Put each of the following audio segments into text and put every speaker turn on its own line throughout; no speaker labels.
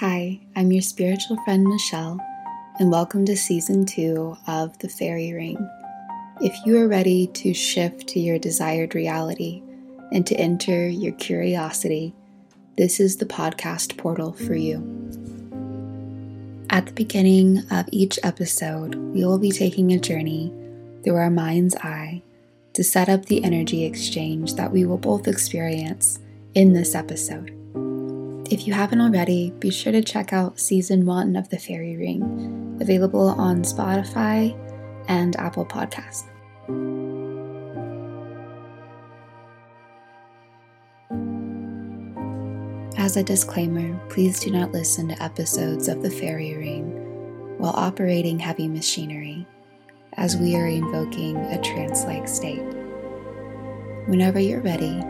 Hi, I'm your spiritual friend Michelle, and welcome to season two of The Fairy Ring. If you are ready to shift to your desired reality and to enter your curiosity, this is the podcast portal for you. At the beginning of each episode, we will be taking a journey through our mind's eye to set up the energy exchange that we will both experience in this episode. If you haven't already, be sure to check out season one of The Fairy Ring, available on Spotify and Apple Podcast. As a disclaimer, please do not listen to episodes of The Fairy Ring while operating heavy machinery, as we are invoking a trance like state. Whenever you're ready,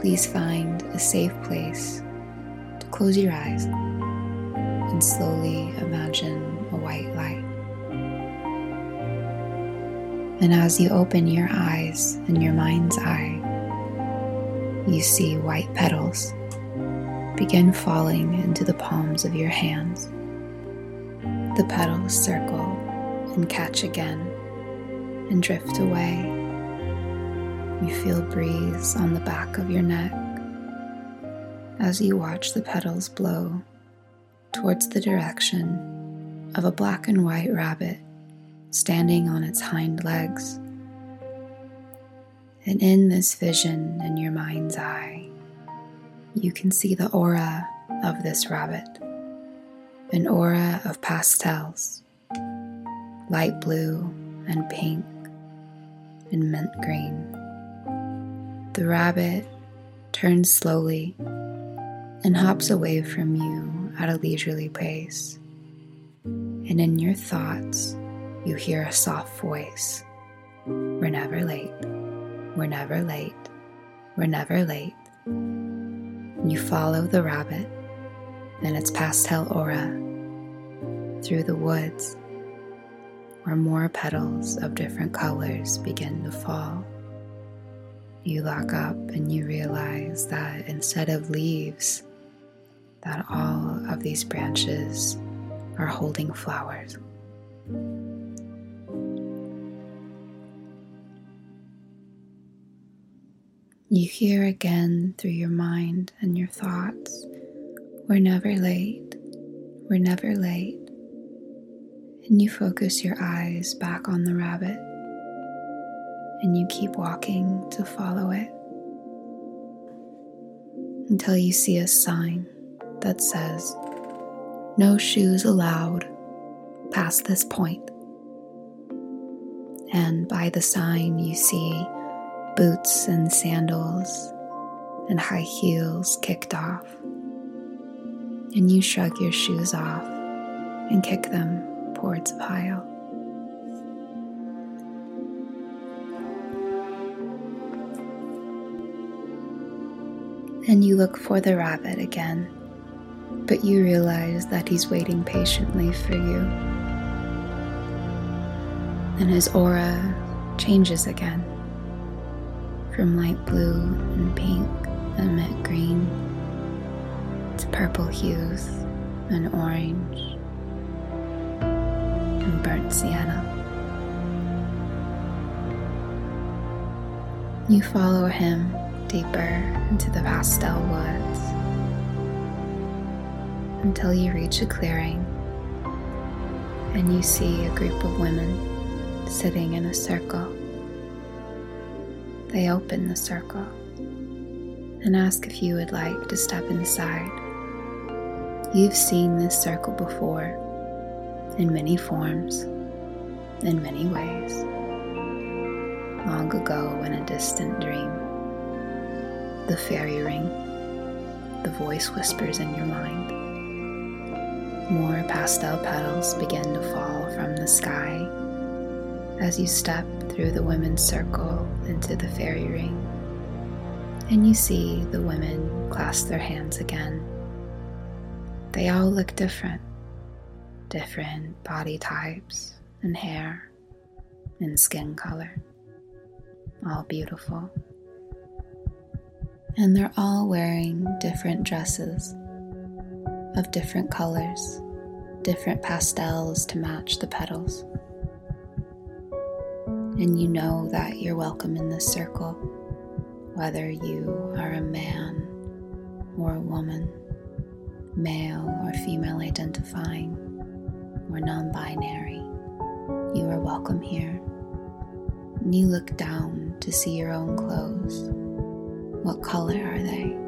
please find a safe place close your eyes and slowly imagine a white light. And as you open your eyes in your mind's eye, you see white petals begin falling into the palms of your hands. The petals circle and catch again and drift away. You feel breeze on the back of your neck as you watch the petals blow towards the direction of a black and white rabbit standing on its hind legs. And in this vision in your mind's eye, you can see the aura of this rabbit an aura of pastels, light blue and pink and mint green. The rabbit turns slowly and hops away from you at a leisurely pace. And in your thoughts, you hear a soft voice We're never late. We're never late. We're never late you follow the rabbit and its pastel aura through the woods where more petals of different colors begin to fall. You look up and you realize that instead of leaves, that all of these branches are holding flowers. You hear again through your mind and your thoughts, we're never late, we're never late. And you focus your eyes back on the rabbit and you keep walking to follow it until you see a sign that says, No shoes allowed past this point. And by the sign, you see boots and sandals and high heels kicked off. And you shrug your shoes off and kick them towards a pile. And you look for the rabbit again, but you realize that he's waiting patiently for you. And his aura changes again from light blue and pink and mint green to purple hues and orange and burnt sienna. You follow him deeper into the pastel woods until you reach a clearing and you see a group of women sitting in a circle. They open the circle and ask if you would like to step inside. You've seen this circle before in many forms, in many ways, long ago in a distant dream. The fairy ring, the voice whispers in your mind. More pastel petals begin to fall from the sky as you step through the women's circle into the fairy ring. And you see the women clasp their hands again. They all look different different body types and hair and skin color. All beautiful. And they're all wearing different dresses of different colors, different pastels to match the petals. And you know that you're welcome in this circle, whether you are a man or a woman, male or female identifying, or non binary. You are welcome here. And you look down to see your own clothes. What color are they?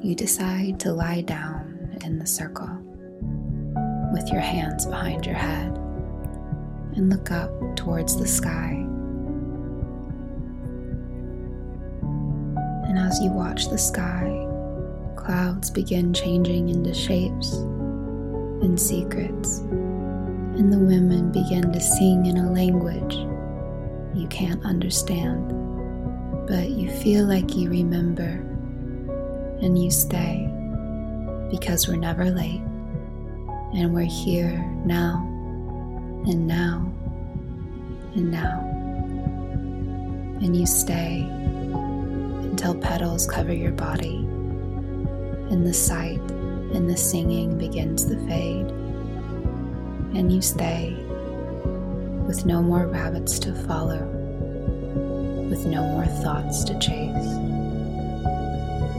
You decide to lie down in the circle with your hands behind your head and look up towards the sky. And as you watch the sky, clouds begin changing into shapes and secrets and the women begin to sing in a language you can't understand, but you feel like you remember, and you stay because we're never late, and we're here now, and now, and now. And you stay until petals cover your body, and the sight and the singing begins to fade and you stay with no more rabbits to follow, with no more thoughts to chase,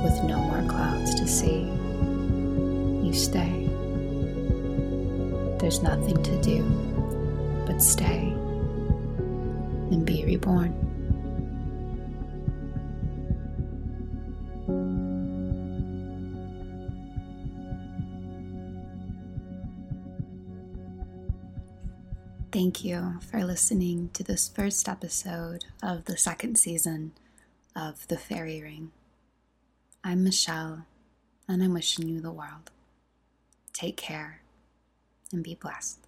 with no more clouds to see. You stay. There's nothing to do but stay and be reborn. Thank you for listening to this first episode of the second season of The Fairy Ring. I'm Michelle, and I'm wishing you the world. Take care and be blessed.